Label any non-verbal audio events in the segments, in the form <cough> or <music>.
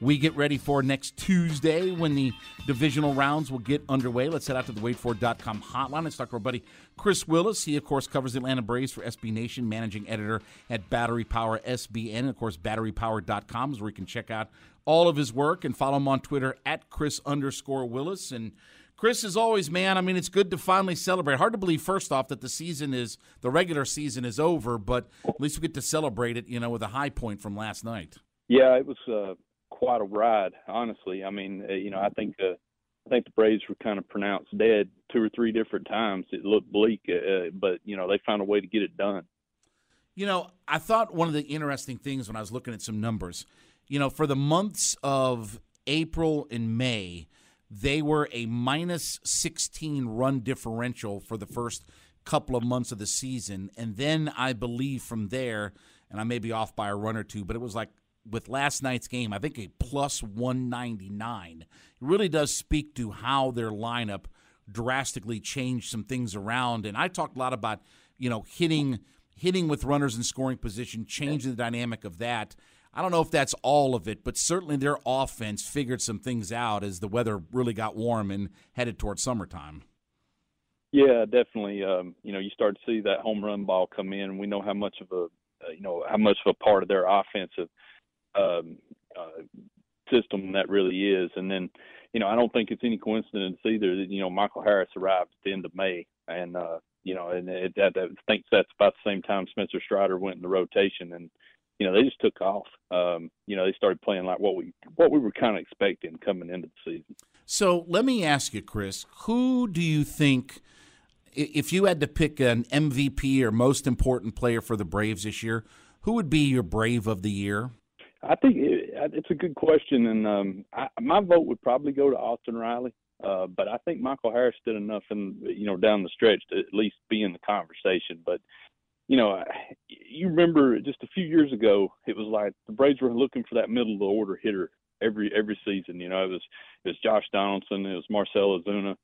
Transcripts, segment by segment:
We get ready for next Tuesday when the divisional rounds will get underway. Let's head out to the waitfor.com hotline. Let's talk to our buddy Chris Willis. He, of course, covers the Atlanta Braves for SB Nation, managing editor at Battery Power SBN. And, of course, batterypower.com is where you can check out all of his work and follow him on Twitter at Chris underscore Willis. And Chris, as always, man, I mean, it's good to finally celebrate. Hard to believe, first off, that the season is, the regular season is over, but at least we get to celebrate it, you know, with a high point from last night. Yeah, it was. Uh quite a ride, honestly. I mean, uh, you know, I think uh, I think the Braves were kind of pronounced dead two or three different times. It looked bleak, uh, uh, but you know, they found a way to get it done. You know, I thought one of the interesting things when I was looking at some numbers, you know, for the months of April and May, they were a minus 16 run differential for the first couple of months of the season. And then I believe from there, and I may be off by a run or two, but it was like with last night's game, I think a plus 199. It really does speak to how their lineup drastically changed some things around. And I talked a lot about, you know, hitting hitting with runners in scoring position, changing the dynamic of that. I don't know if that's all of it, but certainly their offense figured some things out as the weather really got warm and headed towards summertime. Yeah, definitely. Um, you know, you start to see that home run ball come in. We know how much of a, uh, you know, how much of a part of their offensive um, uh, system that really is. And then, you know, I don't think it's any coincidence either that you know Michael Harris arrived at the end of May, and uh, you know, and it, I think that's about the same time Spencer Strider went in the rotation, and you know they just took off. Um, you know, they started playing like what we what we were kind of expecting coming into the season. So let me ask you, Chris, who do you think? If you had to pick an MVP or most important player for the Braves this year, who would be your Brave of the year? I think it, it's a good question, and um, I, my vote would probably go to Austin Riley. Uh, but I think Michael Harris did enough, in you know, down the stretch to at least be in the conversation. But you know, you remember just a few years ago, it was like the Braves were looking for that middle of the order hitter every every season. You know, it was it was Josh Donaldson, it was Marcell Ozuna,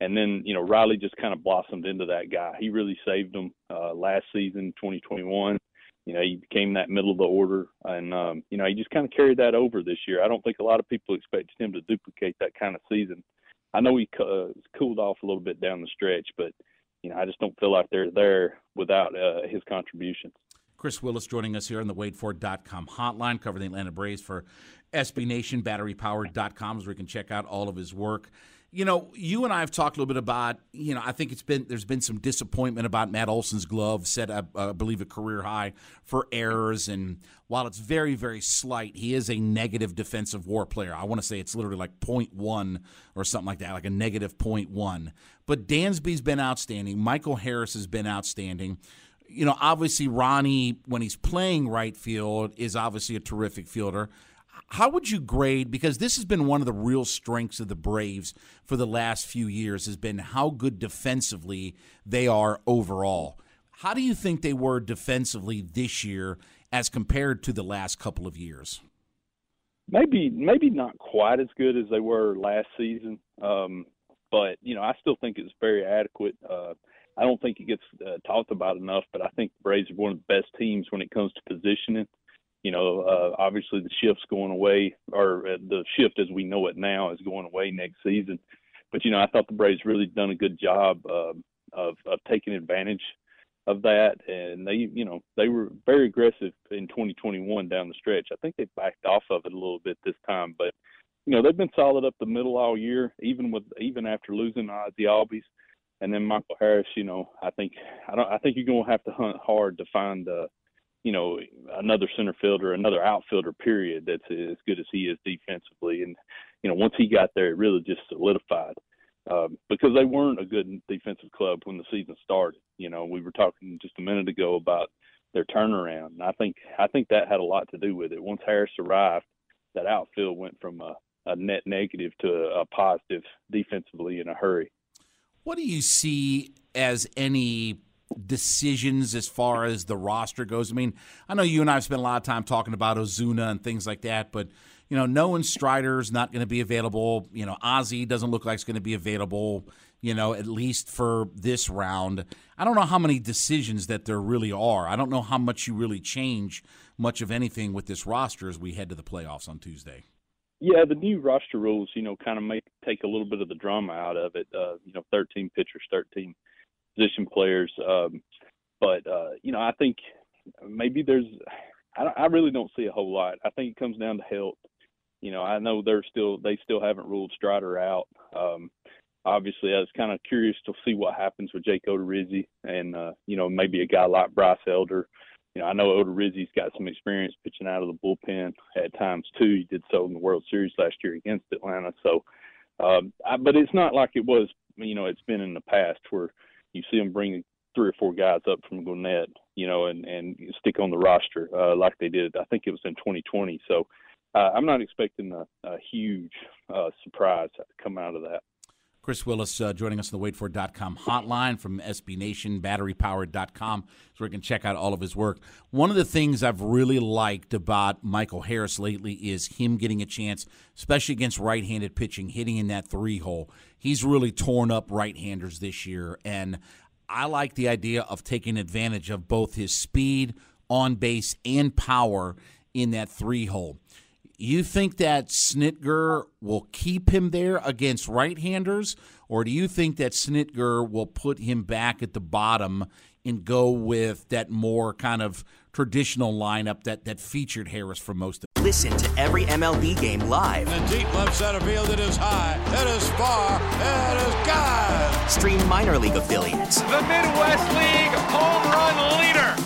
and then you know Riley just kind of blossomed into that guy. He really saved them uh, last season, 2021 you know, he became that middle of the order, and um, you know, he just kind of carried that over this year. I don't think a lot of people expected him to duplicate that kind of season. I know he uh, cooled off a little bit down the stretch, but you know, I just don't feel like they're there without uh, his contributions. Chris Willis joining us here on the WadeFord.com hotline, covering the Atlanta Braves for SB Nation, BatteryPowered.com, is where you can check out all of his work you know, you and I have talked a little bit about, you know, I think it's been there's been some disappointment about Matt Olson's glove set I, uh, I believe a career high for errors and while it's very very slight, he is a negative defensive WAR player. I want to say it's literally like 0.1 or something like that, like a negative 0.1. But Dansby's been outstanding. Michael Harris has been outstanding. You know, obviously Ronnie when he's playing right field is obviously a terrific fielder how would you grade because this has been one of the real strengths of the Braves for the last few years has been how good defensively they are overall. How do you think they were defensively this year as compared to the last couple of years? Maybe maybe not quite as good as they were last season, um, but you know I still think it's very adequate. Uh, I don't think it gets uh, talked about enough, but I think the Braves are one of the best teams when it comes to positioning you know, uh, obviously the shift's going away, or uh, the shift as we know it now is going away next season. But you know, I thought the Braves really done a good job uh, of of taking advantage of that, and they, you know, they were very aggressive in 2021 down the stretch. I think they backed off of it a little bit this time, but you know, they've been solid up the middle all year, even with even after losing the Albies. And then Michael Harris, you know, I think I don't I think you're gonna have to hunt hard to find uh you know another center fielder, another outfielder, period. That's as good as he is defensively. And you know once he got there, it really just solidified um, because they weren't a good defensive club when the season started. You know we were talking just a minute ago about their turnaround, and I think I think that had a lot to do with it. Once Harris arrived, that outfield went from a, a net negative to a, a positive defensively in a hurry. What do you see as any decisions as far as the roster goes? I mean, I know you and I have spent a lot of time talking about Ozuna and things like that, but you know, knowing Strider's not going to be available, you know, Ozzie doesn't look like it's going to be available, you know, at least for this round. I don't know how many decisions that there really are. I don't know how much you really change much of anything with this roster as we head to the playoffs on Tuesday. Yeah, the new roster rules, you know, kind of make take a little bit of the drama out of it. Uh, you know, 13 pitchers, 13 position players. Um, but uh, you know, I think maybe there's. I, I really don't see a whole lot. I think it comes down to health. You know, I know they're still they still haven't ruled Strider out. Um, obviously, I was kind of curious to see what happens with Jake Odorizzi and uh, you know maybe a guy like Bryce Elder you know, I know Odorizzi's got some experience pitching out of the bullpen at times too. He did so in the World Series last year against Atlanta. So, um, I, but it's not like it was, you know, it's been in the past where you see them bring three or four guys up from Gwinnett, you know, and and stick on the roster uh, like they did. I think it was in 2020. So, uh, I'm not expecting a, a huge uh, surprise to come out of that. Chris Willis uh, joining us on the waitfor.com hotline from SB so we can check out all of his work. One of the things I've really liked about Michael Harris lately is him getting a chance, especially against right handed pitching, hitting in that three hole. He's really torn up right handers this year, and I like the idea of taking advantage of both his speed, on base, and power in that three hole. You think that Snitker will keep him there against right handers, or do you think that Snitker will put him back at the bottom and go with that more kind of traditional lineup that, that featured Harris for most of Listen to every MLB game live. In the deep left center field, it is high, it is far, it is God. Stream minor league affiliates. The Midwest League home run leader.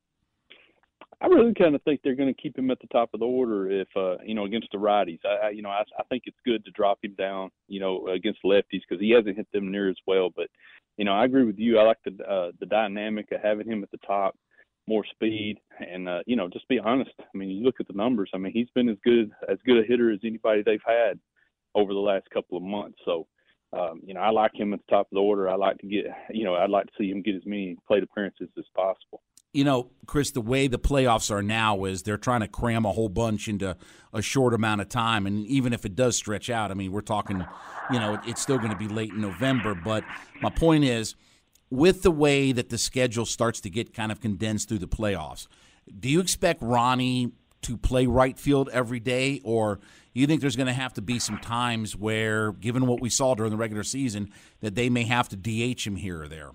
I really kind of think they're going to keep him at the top of the order if uh, you know against the righties. I, I you know I, I think it's good to drop him down you know against lefties because he hasn't hit them near as well. But you know I agree with you. I like the uh, the dynamic of having him at the top, more speed, and uh, you know just be honest. I mean you look at the numbers. I mean he's been as good as good a hitter as anybody they've had over the last couple of months. So um, you know I like him at the top of the order. I like to get you know I'd like to see him get as many plate appearances as possible you know, Chris, the way the playoffs are now is they're trying to cram a whole bunch into a short amount of time. And even if it does stretch out, I mean, we're talking, you know, it's still going to be late in November. But my point is, with the way that the schedule starts to get kind of condensed through the playoffs, do you expect Ronnie to play right field every day? Or you think there's going to have to be some times where, given what we saw during the regular season, that they may have to DH him here or there?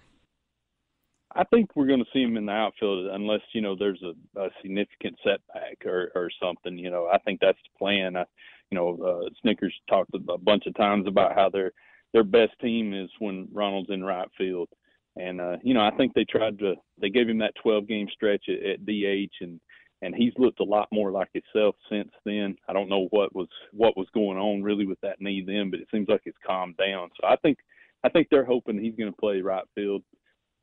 I think we're going to see him in the outfield unless you know there's a, a significant setback or, or something. You know, I think that's the plan. I, you know, uh, Snitker's talked a bunch of times about how their their best team is when Ronald's in right field, and uh, you know I think they tried to they gave him that 12 game stretch at, at DH and and he's looked a lot more like himself since then. I don't know what was what was going on really with that knee then, but it seems like it's calmed down. So I think I think they're hoping he's going to play right field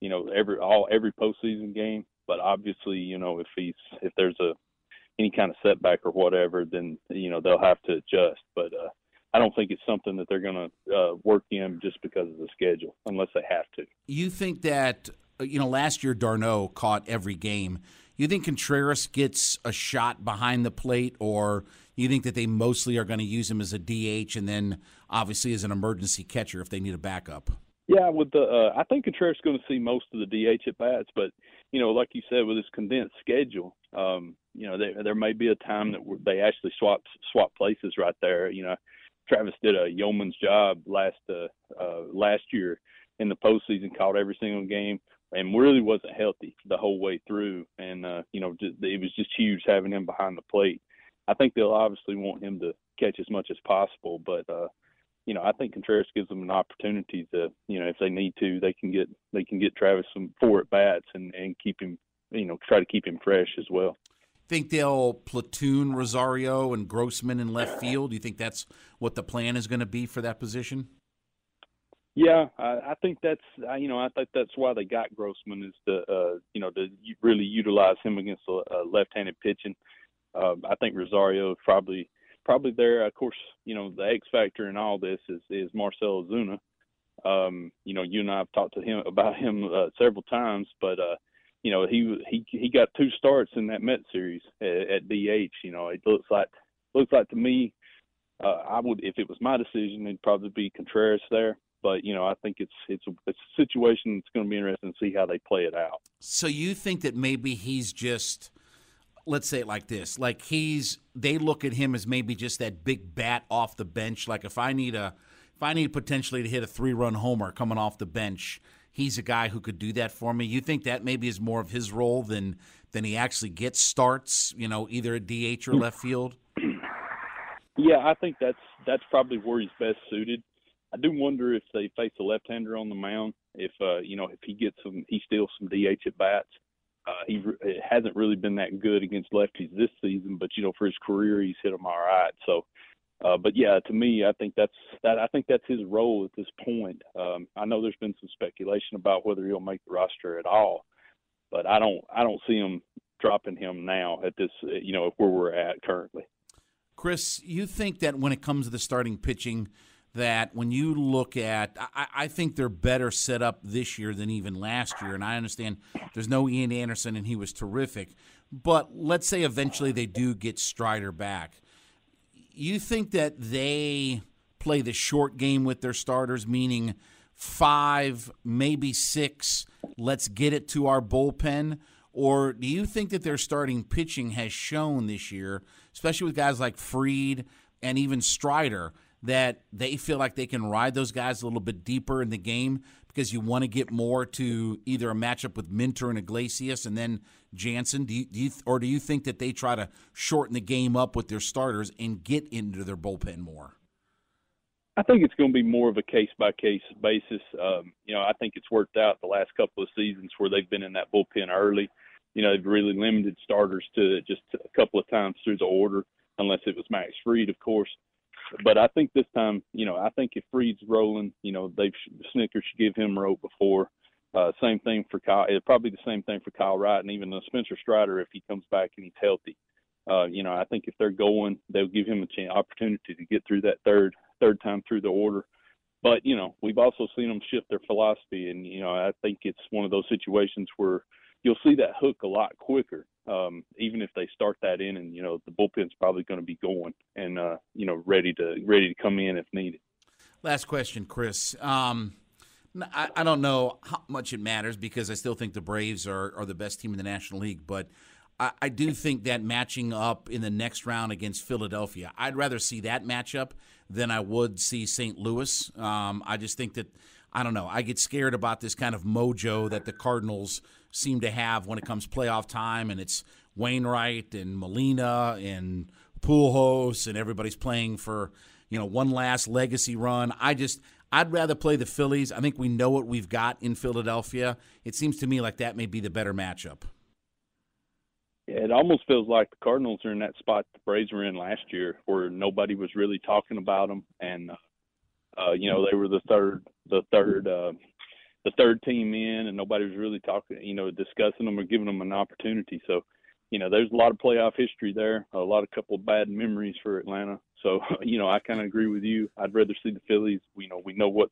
you know every all every postseason game. But obviously, you know if he's if there's a any kind of setback or whatever, then you know they'll have to adjust. But uh, I don't think it's something that they're going to uh, work in just because of the schedule, unless they have to. You think that uh, you know last year d'Arnaud caught every game. You think Contreras gets a shot behind the plate, or you think that they mostly are going to use him as a DH and then obviously as an emergency catcher if they need a backup? Yeah, with the uh, I think Contreras is going to see most of the DH at bats, but you know, like you said, with this condensed schedule, um, you know, there there may be a time that they actually swap swap places right there. You know, Travis did a yeoman's job last uh, uh, last year in the postseason, caught every single game, and really wasn't healthy the whole way through. And uh, you know, just, it was just huge having him behind the plate. I think they'll obviously want him to catch as much as possible, but uh, you know, I think Contreras gives them an opportunity to, you know, if they need to, they can get they can get Travis some four at bats and and keep him you know try to keep him fresh as well. Think they'll platoon Rosario and Grossman in left field? Do you think that's what the plan is going to be for that position? Yeah, I, I think that's you know I think that's why they got Grossman is to uh, you know to really utilize him against a, a left-handed pitching. Uh, I think Rosario is probably probably there. Of course, you know the X factor in all this is is Marcell Ozuna. Um, you know, you and I have talked to him about him uh, several times, but uh, you know he he he got two starts in that Met series at, at DH. You know, it looks like looks like to me. Uh, I would, if it was my decision, it'd probably be Contreras there but you know, I think it's it's a, it's a situation that's going to be interesting to see how they play it out. So you think that maybe he's just let's say it like this like he's they look at him as maybe just that big bat off the bench. Like if i need a if i need potentially to hit a three run homer coming off the bench he's a guy who could do that for me. You think that maybe is more of his role than than he actually gets starts you know either at dh or left field? Yeah i think that's that's probably where he's best suited. I do wonder if they face a left-hander on the mound, if uh, you know if he gets some, he steals some DH at bats. Uh, he hasn't really been that good against lefties this season, but you know for his career he's hit them all right. So, uh, but yeah, to me, I think that's that. I think that's his role at this point. Um, I know there's been some speculation about whether he'll make the roster at all, but I don't I don't see him dropping him now at this you know where we're at currently. Chris, you think that when it comes to the starting pitching that when you look at, I, I, think they're better set up this year than even last year. And I understand there's no Ian Anderson, and he was terrific. But let's say eventually they do get Strider back. You think that they play the short game with their starters, meaning five, maybe six, let's get it to our bullpen? Or do you think that their starting pitching has shown this year, especially with guys like Fried and even Strider? That they feel like they can ride those guys a little bit deeper in the game because you want to get more to either a matchup with Minter and Iglesias and then Jansen? Do you, do you, or do you think that they try to shorten the game up with their starters and get into their bullpen more? I think it's going to be more of a case by case basis. Um, you know, I think it's worked out the last couple of seasons where they've been in that bullpen early. You know, they've really limited starters to just a couple of times through the order, unless it was Max Fried, of course but I think this time, you know, I think if Fried's rolling, you know, they've Snitker should give him rope before. Uh, same thing for Kyle. Probably the same thing for Kyle Wright and even Spencer Strider if he comes back and he's healthy. Uh, you know, I think if they're going, they'll give him a chance, opportunity to get through that third third time through the order. But you know, we've also seen them shift their philosophy, and you know, I think it's one of those situations where you'll see that hook a lot quicker um, even if they start that in, and you know the bullpen's probably going to be going and uh, you know ready to ready to come in if needed. Last question, Chris. Um, I, I, don't know how much it matters because I still think the Braves are, are the best team in the National League, but I, I do think that matching up in the next round against Philadelphia, I'd rather see that matchup than I would see St. Louis. Um, I just think that I don't know. I get scared about this kind of mojo that the Cardinals seem to have when it comes playoff time, and it's Wainwright and Molina and Pujols, and everybody's playing for you know one last legacy run. I just I'd rather play the Phillies. I think we know what we've got in Philadelphia. It seems to me like that may be the better matchup. It almost feels like the Cardinals are in that spot the Braves were in last year, where nobody was really talking about them, and uh, uh, you know, they were the third, the third, uh, the third team in, and nobody was really talking, you know, discussing them or giving them an opportunity. So, you know, there's a lot of playoff history there, a lot of couple of bad memories for Atlanta. So, <laughs> you know, I kind of agree with you. I'd rather see the Phillies. You know, we know what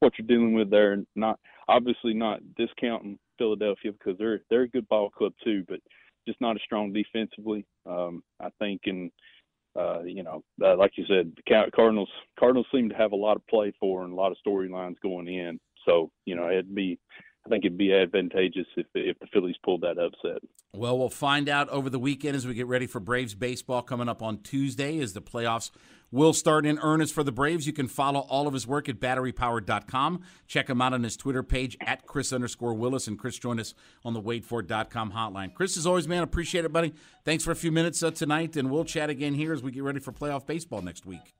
what you're dealing with there, and not obviously not discounting Philadelphia because they're they're a good ball club too, but just not as strong defensively. Um, I think, and uh, you know, uh, like you said, the Cardinals Cardinals seem to have a lot of play for and a lot of storylines going in. So you know, it'd be I think it'd be advantageous if if the Phillies pulled that upset. Well, we'll find out over the weekend as we get ready for Braves baseball coming up on Tuesday as the playoffs will start in earnest for the Braves. You can follow all of his work at batterypower.com. Check him out on his Twitter page at Chris underscore Willis. And Chris join us on the waitfor.com hotline. Chris, as always, man, appreciate it, buddy. Thanks for a few minutes uh, tonight, and we'll chat again here as we get ready for playoff baseball next week.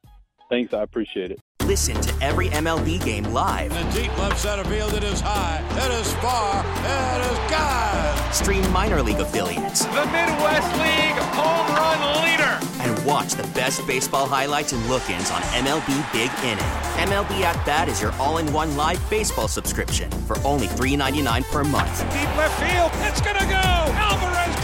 Thanks, I appreciate it. Listen to every MLB game live. In the deep left center field, it is high, it is far, it is God. Stream minor league affiliates. The Midwest League home run leader. And watch the best baseball highlights and look ins on MLB Big Inning. MLB At Bat is your all in one live baseball subscription for only $3.99 per month. Deep left field, it's gonna go. Alvarez ties the game.